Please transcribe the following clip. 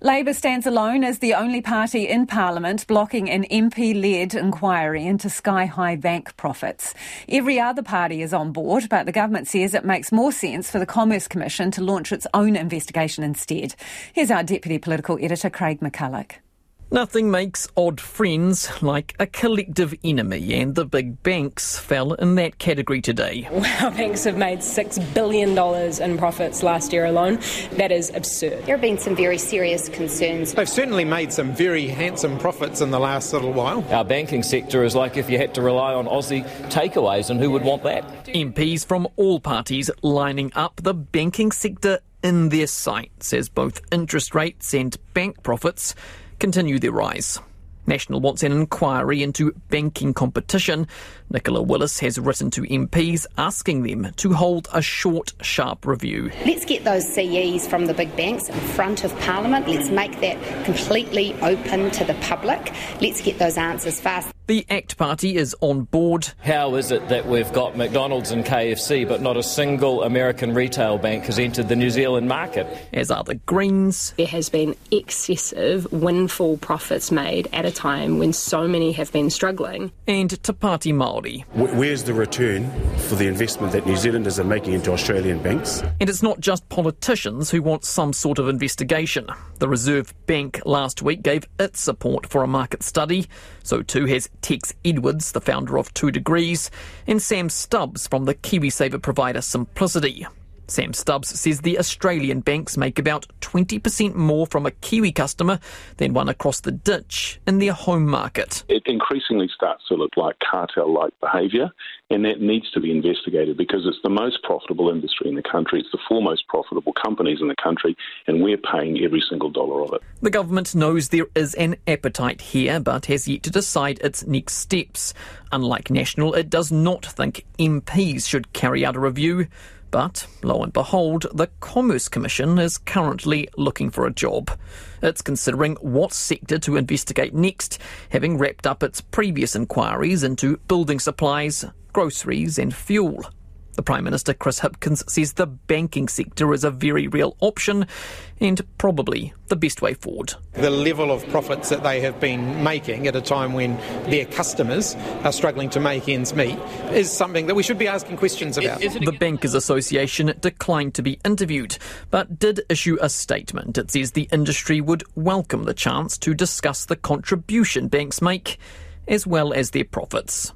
Labour stands alone as the only party in Parliament blocking an MP led inquiry into Sky High Bank profits. Every other party is on board, but the government says it makes more sense for the Commerce Commission to launch its own investigation instead. Here's our Deputy Political Editor, Craig McCulloch. Nothing makes odd friends like a collective enemy, and the big banks fell in that category today. Our banks have made $6 billion in profits last year alone. That is absurd. There have been some very serious concerns. They've certainly made some very handsome profits in the last little while. Our banking sector is like if you had to rely on Aussie takeaways, and who would want that? MPs from all parties lining up the banking sector in their sights says both interest rates and bank profits continue their rise. National wants an inquiry into banking competition. Nicola Willis has written to MPs asking them to hold a short, sharp review. Let's get those CEs from the big banks in front of Parliament. Let's make that completely open to the public. Let's get those answers fast. The ACT Party is on board. How is it that we've got McDonald's and KFC, but not a single American retail bank has entered the New Zealand market? As are the Greens. There has been excessive windfall profits made at a time when so many have been struggling. And Te Pāti Māori. Where's the return for the investment that New Zealanders are making into Australian banks? And it's not just politicians who want some sort of investigation. The Reserve Bank last week gave its support for a market study. So too has Tex Edwards, the founder of Two Degrees, and Sam Stubbs from the KiwiSaver provider Simplicity. Sam Stubbs says the Australian banks make about 20% more from a Kiwi customer than one across the ditch in their home market. It increasingly starts to look like cartel like behaviour, and that needs to be investigated because it's the most profitable industry in the country. It's the four most profitable companies in the country, and we're paying every single dollar of it. The government knows there is an appetite here, but has yet to decide its next steps. Unlike National, it does not think MPs should carry out a review. But, lo and behold, the Commerce Commission is currently looking for a job. It's considering what sector to investigate next, having wrapped up its previous inquiries into building supplies, groceries, and fuel. The Prime Minister, Chris Hipkins, says the banking sector is a very real option and probably the best way forward. The level of profits that they have been making at a time when their customers are struggling to make ends meet is something that we should be asking questions about. The Bankers Association declined to be interviewed, but did issue a statement. It says the industry would welcome the chance to discuss the contribution banks make as well as their profits.